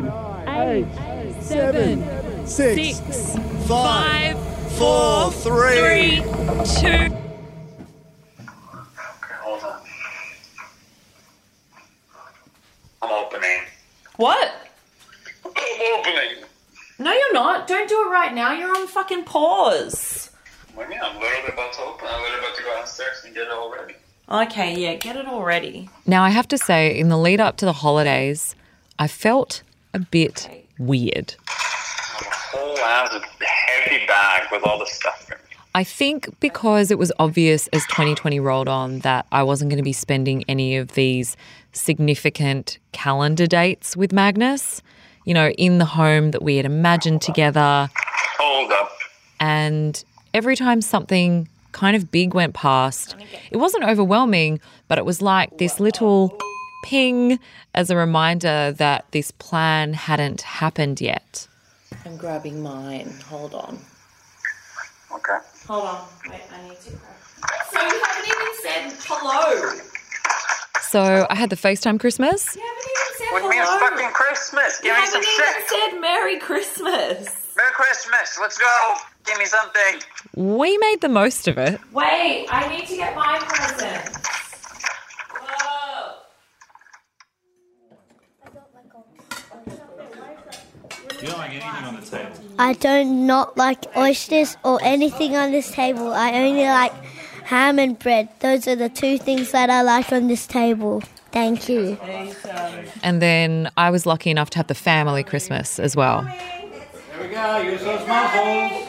nine, eight, seven, six, six, five, five, four, three. three. Hold on. I'm opening. What? I'm opening. No, you're not. Don't do it right now. You're on fucking pause. Well, yeah, I'm literally about to open. I'm literally about to go downstairs and get it all ready. Okay, yeah, get it already. Now, I have to say, in the lead up to the holidays, I felt a bit weird. I have a whole ass heavy bag with all the stuff in. I think because it was obvious as 2020 rolled on that I wasn't going to be spending any of these significant calendar dates with Magnus, you know, in the home that we had imagined together. Hold up. And every time something kind of big went past, it wasn't overwhelming, but it was like this little ping as a reminder that this plan hadn't happened yet. I'm grabbing mine. Hold on. Okay. Hold on. Wait, I need to grab. So you haven't even said hello. So I had the FaceTime Christmas. You haven't even said What do you mean it's hello. fucking Christmas? you Give me some haven't even shit. said Merry Christmas. Merry Christmas. Let's go. Give me something. We made the most of it. Wait, I need to get my present. Whoa. You don't like anything on the table. I don't not like oysters or anything on this table. I only like ham and bread. Those are the two things that I like on this table. Thank you. And then I was lucky enough to have the family Christmas as well. There we go. Use those muscles.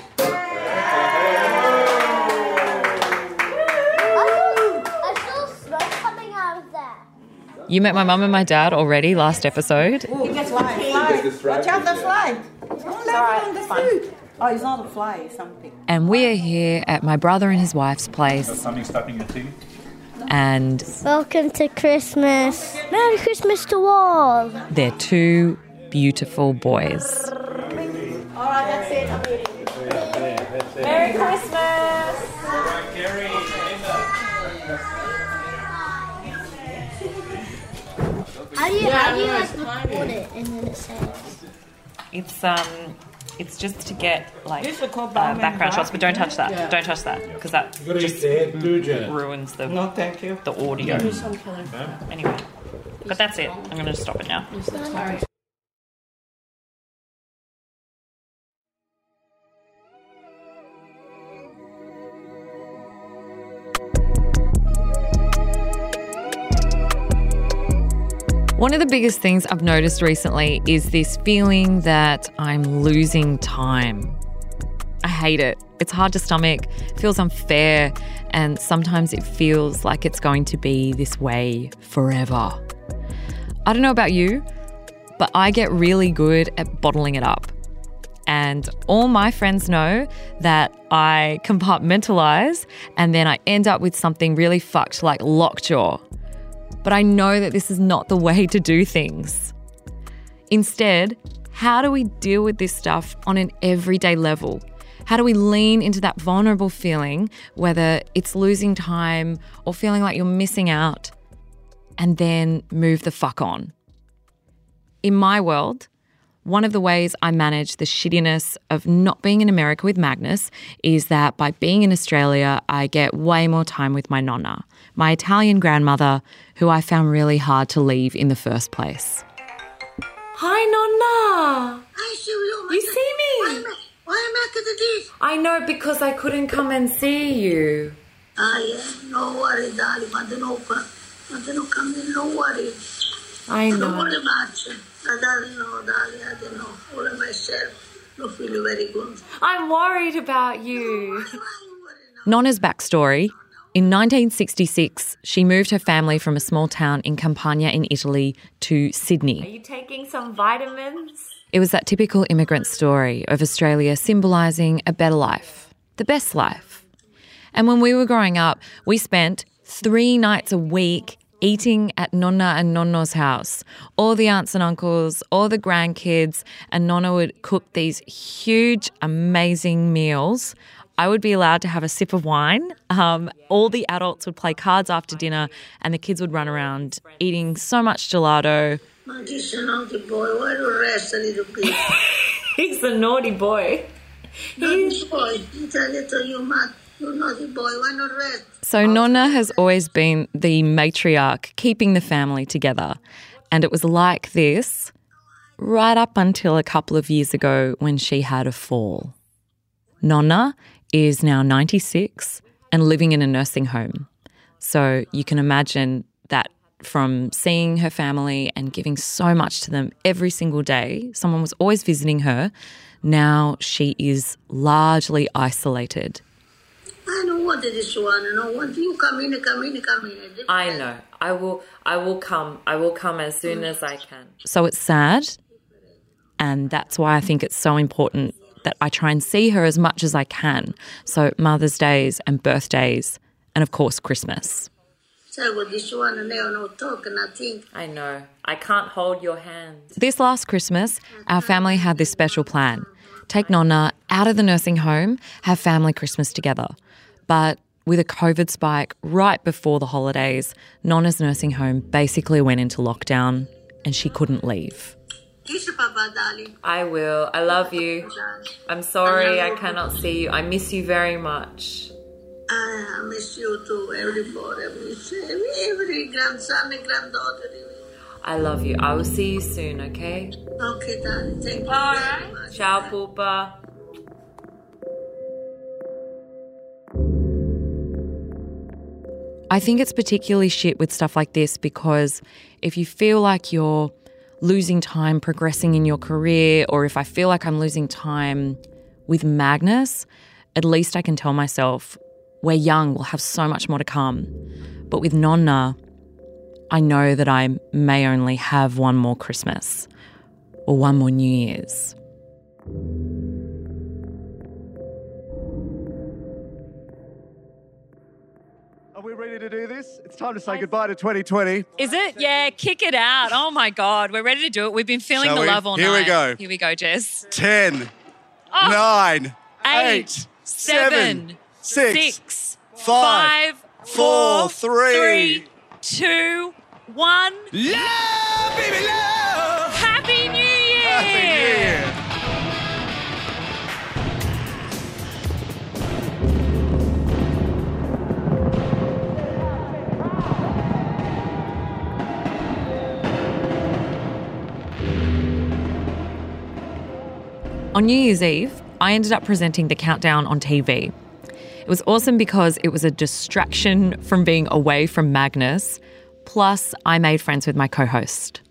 Oh, I saw smoke coming out of there. You met my mum and my dad already last episode. Watch out the fly. Don't let on the food. Oh, it's not a fly, it's something. And we are here at my brother and his wife's place. Something stuck in your teeth. And Welcome to Christmas. Merry Christmas to all. they're two beautiful boys. All right, that's it. I'm eating. Merry Christmas. How do you, how do you like record it and then it says? It's um, it's just to get like This is called uh, Bowman background shots, but don't touch that. Yeah. Don't touch that because that You gotta eat the head too, Janet. ruins the No, thank you. the audio. Anyway, but that's it. I'm gonna stop it now. One of the biggest things I've noticed recently is this feeling that I'm losing time. I hate it. It's hard to stomach, feels unfair, and sometimes it feels like it's going to be this way forever. I don't know about you, but I get really good at bottling it up. And all my friends know that I compartmentalize and then I end up with something really fucked like lockjaw. But I know that this is not the way to do things. Instead, how do we deal with this stuff on an everyday level? How do we lean into that vulnerable feeling, whether it's losing time or feeling like you're missing out, and then move the fuck on? In my world, one of the ways I manage the shittiness of not being in America with Magnus is that by being in Australia, I get way more time with my nonna, my Italian grandmother, who I found really hard to leave in the first place. Hi, Nonna. Hi, Silvio. You see me? Why am I at this? I know because I couldn't come and see you. Ah, yeah. No worry, darling. Mantengo qua. Mantengo coming. No worry. I Don't know. worry much. Ah, darling, no, darling. I don't know. All myself. Don't feel very good. I'm worried about you. Why you worry now? Nonna's backstory in 1966, she moved her family from a small town in Campania in Italy to Sydney. Are you taking some vitamins? It was that typical immigrant story of Australia symbolising a better life, the best life. And when we were growing up, we spent three nights a week eating at Nonna and Nonno's house. All the aunts and uncles, all the grandkids, and Nonna would cook these huge, amazing meals. I would be allowed to have a sip of wine. Um, all the adults would play cards after dinner, and the kids would run around eating so much gelato, Man, he's a naughty boy. Why don't rest a little bit? He's a naughty boy. naughty boy. I tell you you, man. So, Nonna has always been the matriarch, keeping the family together. And it was like this right up until a couple of years ago when she had a fall. Nonna is now 96 and living in a nursing home. So, you can imagine that from seeing her family and giving so much to them every single day, someone was always visiting her. Now she is largely isolated. I don't want this one. No want you come in, come in, come in. I know. I will. I will come. I will come as soon as I can. So it's sad. And that's why I think it's so important that I try and see her as much as I can. So Mother's Days and birthdays, and of course, Christmas. So with this one, and they don't talk, and I think I know. I can't hold your hand. This last Christmas, our family had this special plan take Nonna out of the nursing home, have family Christmas together. But with a COVID spike right before the holidays, Nonna's nursing home basically went into lockdown and she couldn't leave. kiss Papa, darling. I will. I love you. I'm sorry I cannot see you. I miss you very much. I miss you too, everybody. I miss every, every grandson and granddaughter. I love you. I will see you soon, okay? Okay, darling. Thank you All very right. much. Ciao, Poopa. I think it's particularly shit with stuff like this because if you feel like you're losing time progressing in your career, or if I feel like I'm losing time with Magnus, at least I can tell myself, we're young, we'll have so much more to come. But with Nonna, I know that I may only have one more Christmas or one more New Year's. Are we ready to do this? It's time to say goodbye to 2020. Is it? Yeah, kick it out. Oh my God, we're ready to do it. We've been feeling Shall the we? love all Here Here we go. Here we go, Jess. 10, Oh. 9, Eight, seven, six, six, five, five, four, four, three. three, two, one. Love, baby, love. Happy New Year! Happy New Year. On New Year's Eve, I ended up presenting the countdown on TV. It was awesome because it was a distraction from being away from Magnus, plus, I made friends with my co host.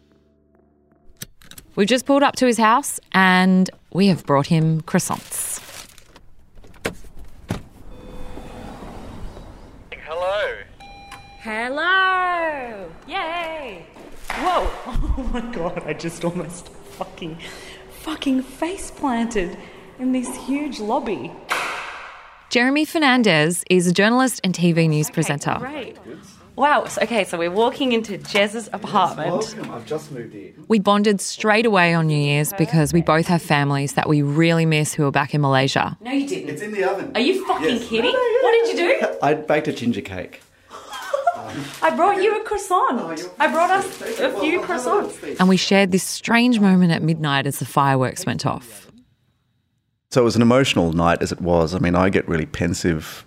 We've just pulled up to his house and we have brought him croissants. Hello. Hello! Yay! Whoa! Oh my god, I just almost fucking, fucking face planted in this huge lobby. Jeremy Fernandez is a journalist and TV news presenter. Great. Wow, so, okay, so we're walking into Jez's apartment. Welcome. I've just moved in. We bonded straight away on New Year's because we both have families that we really miss who are back in Malaysia. No, you didn't. It's in the oven. Are you fucking Yes. kidding? What did you do? I baked a ginger cake. I brought you a croissant. Oh, I brought us a few croissants. And we shared this strange moment at midnight as the fireworks went off. So it was an emotional night as it was. I mean, I get really pensive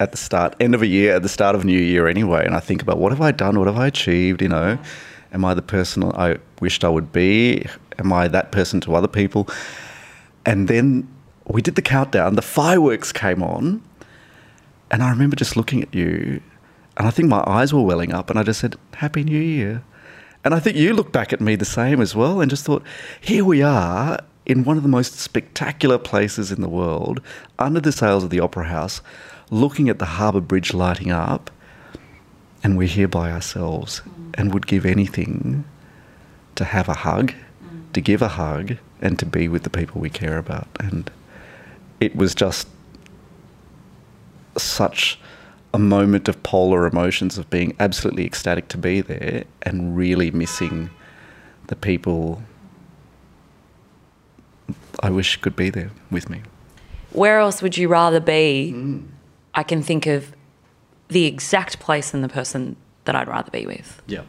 at the start, end of a year, at the start of new year anyway, and I think about what have I done? What have I achieved? You know, am I the person I wished I would be? Am I that person to other people? And then we did the countdown, the fireworks came on, and I remember just looking at you, and I think my eyes were welling up, and I just said, Happy New Year. And I think you looked back at me the same as well and just thought, here we are in one of the most spectacular places in the world, under the sails of the Opera House, looking at the Harbour Bridge lighting up, and we're here by ourselves mm. and would give anything to have a hug, mm. to give a hug, and to be with the people we care about. And it was just such a moment of polar emotions of being absolutely ecstatic to be there and really missing the people I wish could be there with me. Where else would you rather be? Mm. I can think of the exact place and the person that I'd rather be with. Yeah.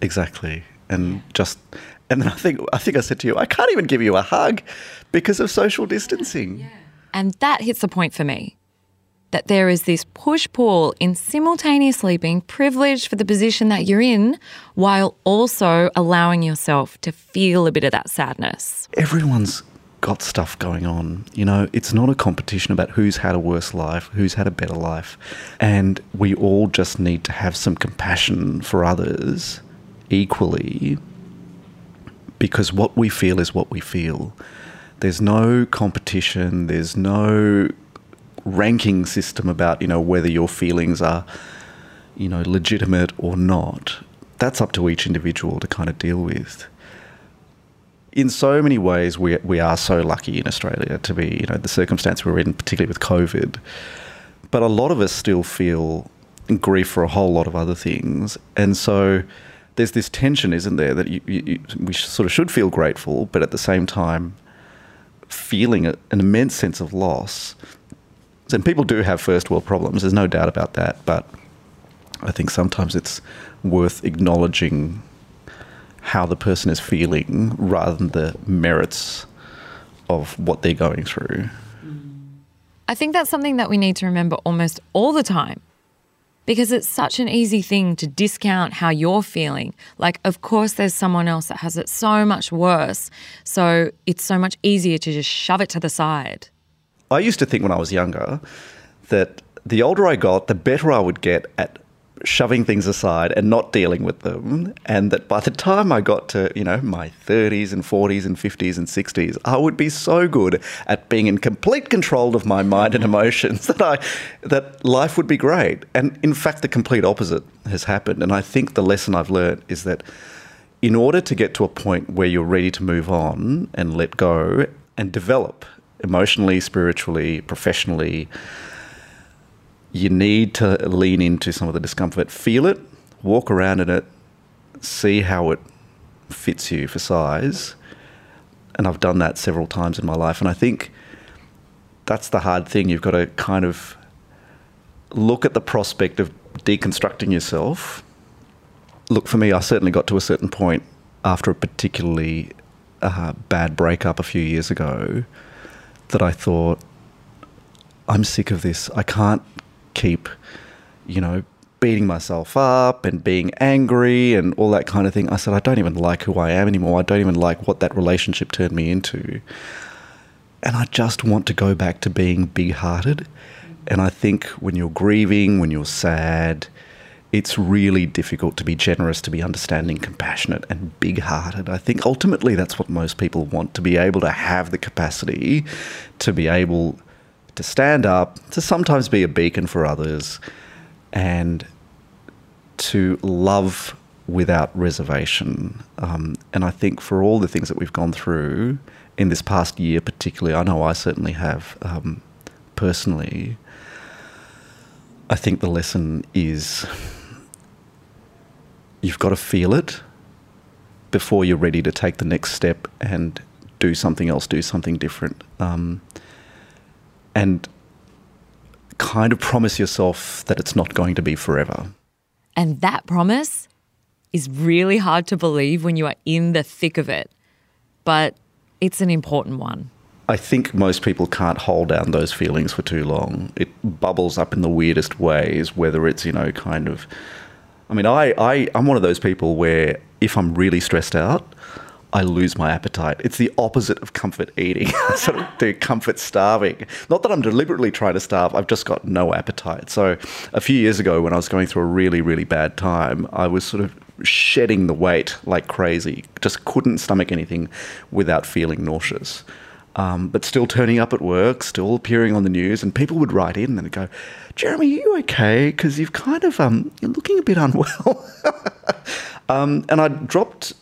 Exactly. and just. And then I think I think I said to you, I can't even give you a hug because of social distancing. Yeah. And that hits the point for me that there is this push pull in simultaneously being privileged for the position that you're in while also allowing yourself to feel a bit of that sadness. Everyone's got stuff going on. You know, it's not a competition about who's had a worse life, who's had a better life. And we all just need to have some compassion for others equally because what we feel is what we feel. There's no competition, there's no ranking system about, you know, whether your feelings are, you know, legitimate or not. That's up to each individual to kind of deal with in so many ways, we, we are so lucky in Australia to be, you know, the circumstance we're in, particularly with COVID. But a lot of us still feel grief for a whole lot of other things. And so there's this tension, isn't there, that you, you, we sort of should feel grateful, but at the same time, feeling an immense sense of loss. And people do have first world problems, there's no doubt about that. But I think sometimes it's worth acknowledging how the person is feeling rather than the merits of what they're going through. I think that's something that we need to remember almost all the time because it's such an easy thing to discount how you're feeling. Like, of course, there's someone else that has it so much worse. So it's so much easier to just shove it to the side. I used to think when I was younger that the older I got, the better I would get at shoving things aside and not dealing with them. And that by the time I got to you know my 30s and 40s and 50s and 60s I would be so good at being in complete control of my mind and emotions that I that life would be great. And in fact the complete opposite has happened. And I think the lesson I've learned is that in order to get to a point where you're ready to move on and let go and develop emotionally spiritually professionally you need to lean into some of the discomfort, feel it, walk around in it, see how it fits you for size. And I've done that several times in my life. And I think that's the hard thing. You've got to kind of look at the prospect of deconstructing yourself. Look, for me, I certainly got to a certain point after a particularly uh, bad breakup a few years ago that I thought, I'm sick of this. I can't keep, you know, beating myself up and being angry and all that kind of thing. I said, I don't even like who I am anymore. I don't even like what that relationship turned me into. And I just want to go back to being big hearted. And I think when you're grieving, when you're sad, it's really difficult to be generous, to be understanding, compassionate, and big hearted. I think ultimately that's what most people want to be able to have the capacity to be able to stand up, to sometimes be a beacon for others, and to love without reservation. Um, and I think for all the things that we've gone through in this past year, particularly, I know I certainly have um, personally, I think the lesson is you've got to feel it before you're ready to take the next step and do something else, do something different. Um, and kind of promise yourself that it's not going to be forever. And that promise is really hard to believe when you are in the thick of it, but it's an important one. I think most people can't hold down those feelings for too long. It bubbles up in the weirdest ways, whether it's, you know, kind of. I mean, I, I, I'm one of those people where if I'm really stressed out, I lose my appetite. It's the opposite of comfort eating. Sort of do comfort starving. Not that I'm deliberately trying to starve, I've just got no appetite. So a few years ago, when I was going through a really, really bad time, I was sort of shedding the weight like crazy. Just couldn't stomach anything without feeling nauseous. Um, but still turning up at work, still appearing on the news, and people would write in and go, "Jeremy, are you okay? Because you've kind of um, you're looking a bit unwell." um, and I dropped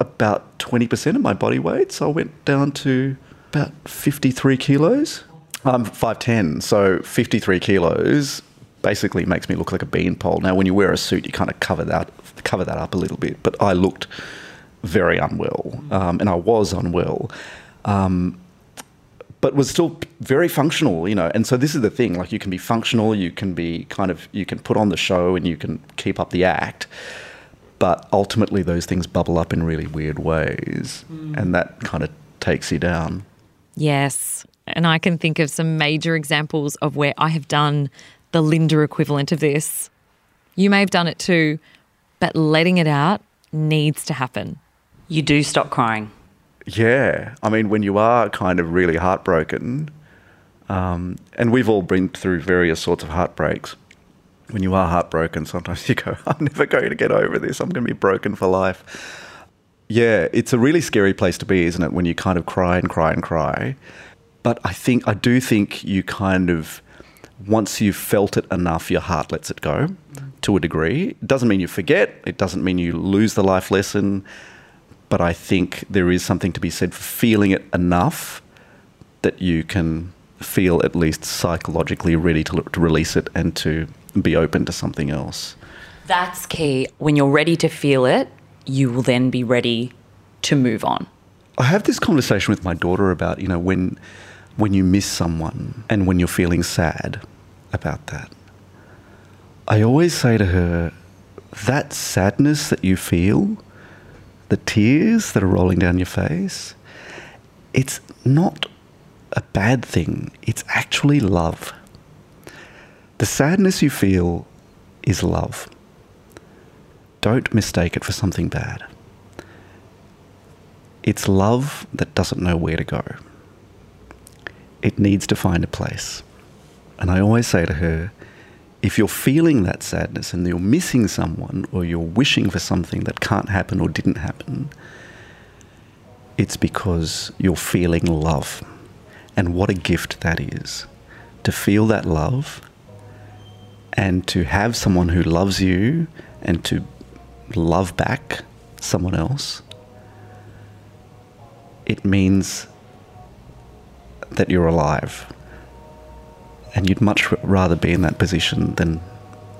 about 20% of my body weight. So I went down to about 53 kilos. I'm 5'10, so 53 kilos basically makes me look like a beanpole. Now, when you wear a suit, you kind of cover that, cover that up a little bit, but I looked very unwell, um, and I was unwell. Um, but was still very functional, you know. And so this is the thing: like you can be functional, you can be kind of, you can put on the show, and you can keep up the act But ultimately, those things bubble up in really weird ways, and that kind of takes you down. Yes. And I can think of some major examples of where I have done the Linda equivalent of this. You may have done it too, but letting it out needs to happen. You do stop crying. Yeah, I mean, when you are kind of really heartbroken, um, and we've all been through various sorts of heartbreaks. When you are heartbroken, sometimes you go, "I'm never going to get over this. I'm going to be broken for life." Yeah, it's a really scary place to be, isn't it? When you kind of cry and cry and cry. But I think I do think you kind of once you've felt it enough, your heart lets it go to a degree. It doesn't mean you forget. It doesn't mean you lose the life lesson but I think there is something to be said for feeling it enough that you can feel at least psychologically ready to, to release it and to be open to something else. That's key. When you're ready to feel it, you will then be ready to move on. I have this conversation with my daughter about, you know, when when you miss someone and when you're feeling sad about that. I always say to her, that sadness that you feel the tears that are rolling down your face, it's not a bad thing. It's actually love. The sadness you feel is love. Don't mistake it for something bad. It's love that doesn't know where to go. It needs to find a place. And I always say to her, if you're feeling that sadness and you're missing someone or you're wishing for something that can't happen or didn't happen, it's because you're feeling love. And what a gift that is to feel that love and to have someone who loves you and to love back someone else. It means that you're alive and you'd much rather be in that position than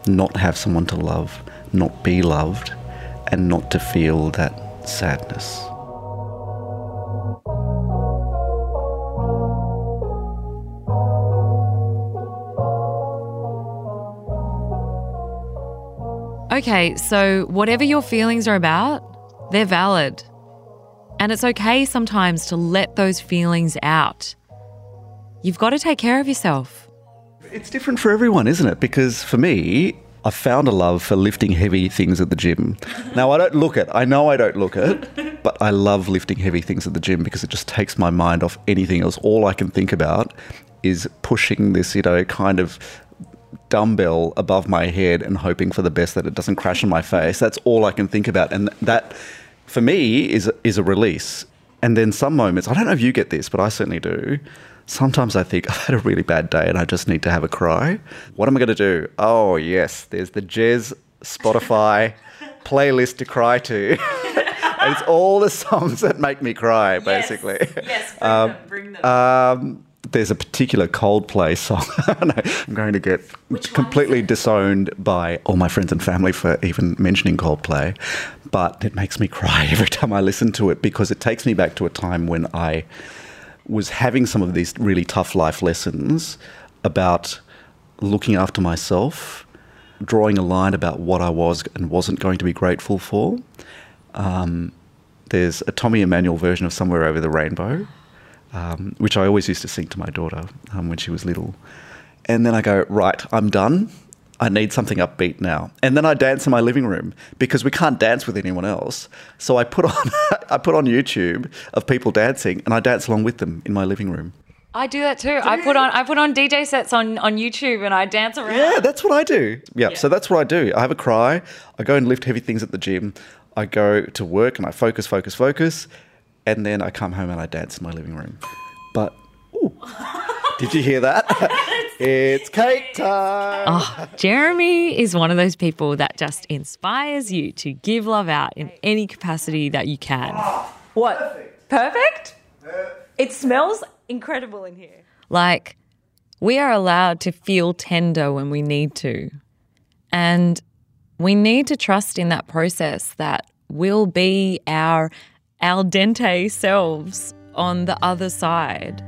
not have someone to love, not be loved, and not to feel that sadness. Okay, so whatever your feelings are about, they're valid. And it's okay sometimes to let those feelings out. You've got to take care of yourself. It's different for everyone, isn't it? Because for me, I found a love for lifting heavy things at the gym. Now, I don't look it. I know I don't look it, but I love lifting heavy things at the gym because it just takes my mind off anything else. All I can think about is pushing this, you know, kind of dumbbell above my head and hoping for the best that it doesn't crash on my face. That's all I can think about. And that, for me, is, is a release. And then some moments, I don't know if you get this, but I certainly do sometimes I think I've had a really bad day and I just need to have a cry. What am I going to do? Oh, yes, there's the Jez Spotify playlist to cry to. it's all the songs that make me cry, basically. Yes, bring Um, them, bring them. Um, there's a particular Coldplay song. I'm going to get completely disowned by all my friends and family for even mentioning Coldplay, but it makes me cry every time I listen to it because it takes me back to a time when I was having some of these really tough life lessons about looking after myself, drawing a line about what I was and wasn't going to be grateful for. Um, there's a Tommy Emmanuel version of Somewhere Over the Rainbow, um, which I always used to sing to my daughter um, when she was little. And then I go, right, I'm done. I need something upbeat now. And then I dance in my living room because we can't dance with anyone else. So I put on I put on YouTube of people dancing and I dance along with them in my living room. I do that too. I put on I put on DJ sets on on YouTube and I dance around. Yeah, that's what I do. Yeah, So that's what I do. I have a cry. I go and lift heavy things at the gym. I go to work and I focus, focus, focus, and then I come home and I dance in my living room. But ooh, did you hear that? it's cake time. Oh, Jeremy is one of those people that just inspires you to give love out in any capacity that you can. What? Perfect? It smells incredible in here. Like, we are allowed to feel tender when we need to. And we need to trust in that process that we'll be our al dente selves on the other side.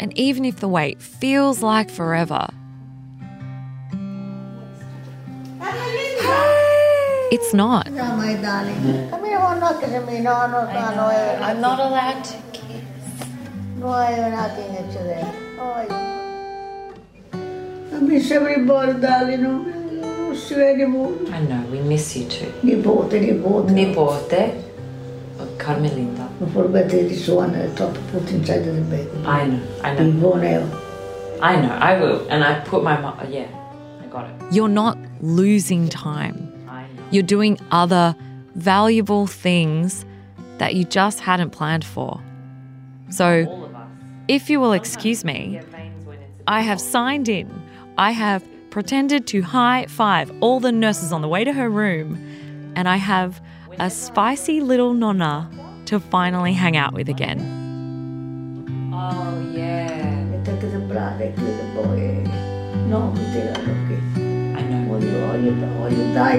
And even if the wait feels like forever! It's not. Yeah, my darling. Come here, one knock at me. No, no, no, no. I'm not allowed to kiss. No, I'm knocking at you there. Oh, I miss everybody, darling. No, non si vede molto. I know, we miss you too. Nipote, nipote. Nipote, oh, Carmelinda. Non forget this one at top, put inside the bed. I know, I know. Pivone. I know, I will. And I put my mom, yeah, I got it. You're not losing time. You're doing other valuable things that you just hadn't planned for. So, if you will excuse me, I have signed in. I have pretended to high five all the nurses on the way to her room, and I have a spicy little nonna to finally hang out with again. Oh, yeah. Take the blood, take the boy. No, mi tira che. I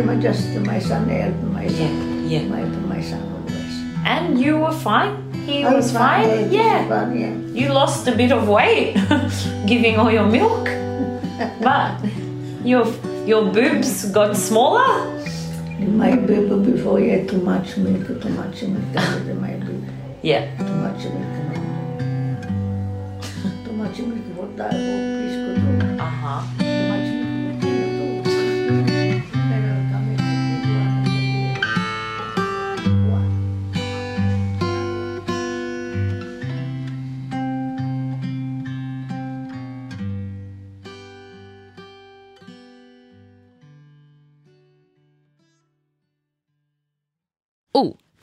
know. Just my son help my son. Yeah, yeah. My, my son always. And you were fine? He I was was fine? fine, Yeah. fine, yeah. You lost a bit of weight giving all your milk, but your your boobs got smaller. My baby before he had too much milk, too much milk. Was my baby. Yeah. Too much milk. Too much milk for that, for pisco too. Uh huh.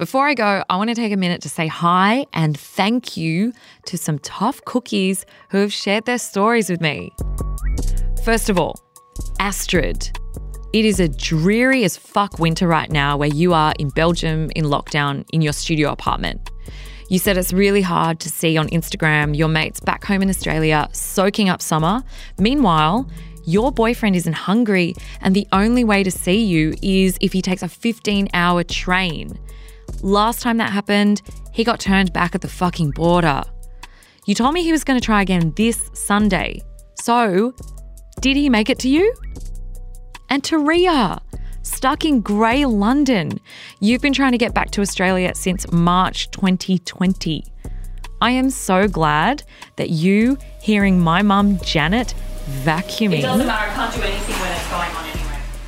Before I go, I want to take a minute to say hi and thank you to some tough cookies who have shared their stories with me. First of all, Astrid. It is a dreary as fuck winter right now where you are in Belgium in lockdown in your studio apartment. You said it's really hard to see on Instagram your mates back home in Australia soaking up summer. Meanwhile, your boyfriend is in Hungary, and the only way to see you is if he takes a 15 hour train. Last time that happened, he got turned back at the fucking border. You told me he was going to try again this Sunday. So, did he make it to you? And to Ria, stuck in grey London. You've been trying to get back to Australia since March 2020. I am so glad that you hearing my mum Janet vacuuming It doesn't matter. I can't do anything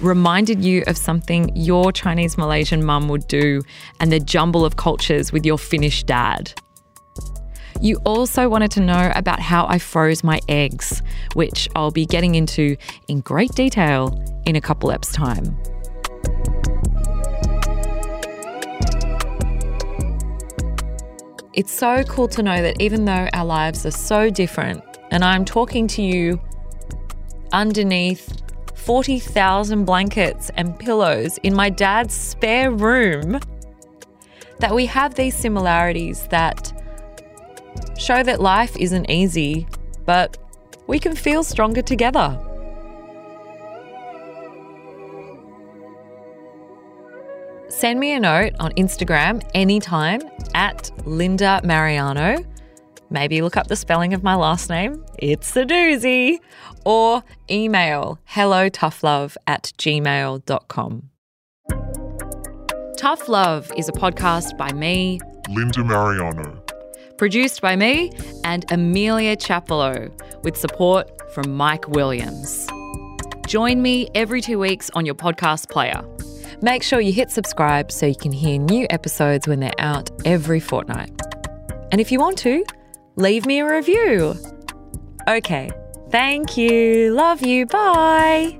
reminded you of something your Chinese Malaysian mum would do and the jumble of cultures with your Finnish dad. You also wanted to know about how I froze my eggs, which I'll be getting into in great detail in a couple of eps' time. It's so cool to know that even though our lives are so different, and I'm talking to you underneath 40,000 blankets and pillows in my dad's spare room, that we have these similarities that show that life isn't easy, but we can feel stronger together. Send me a note on Instagram anytime at Linda Marigliano. Maybe look up the spelling of my last name. It's a doozy. Or email hello toughlove at gmail.com. Tough Love is a podcast by me, Linda Marigliano. produced by me and Amelia Chapello, with support from Mike Williams. Join me every two weeks on your podcast player. Make sure you hit subscribe so you can hear new episodes when they're out every fortnight. And if you want to, leave me a review. Okay, thank you. Love you. Bye.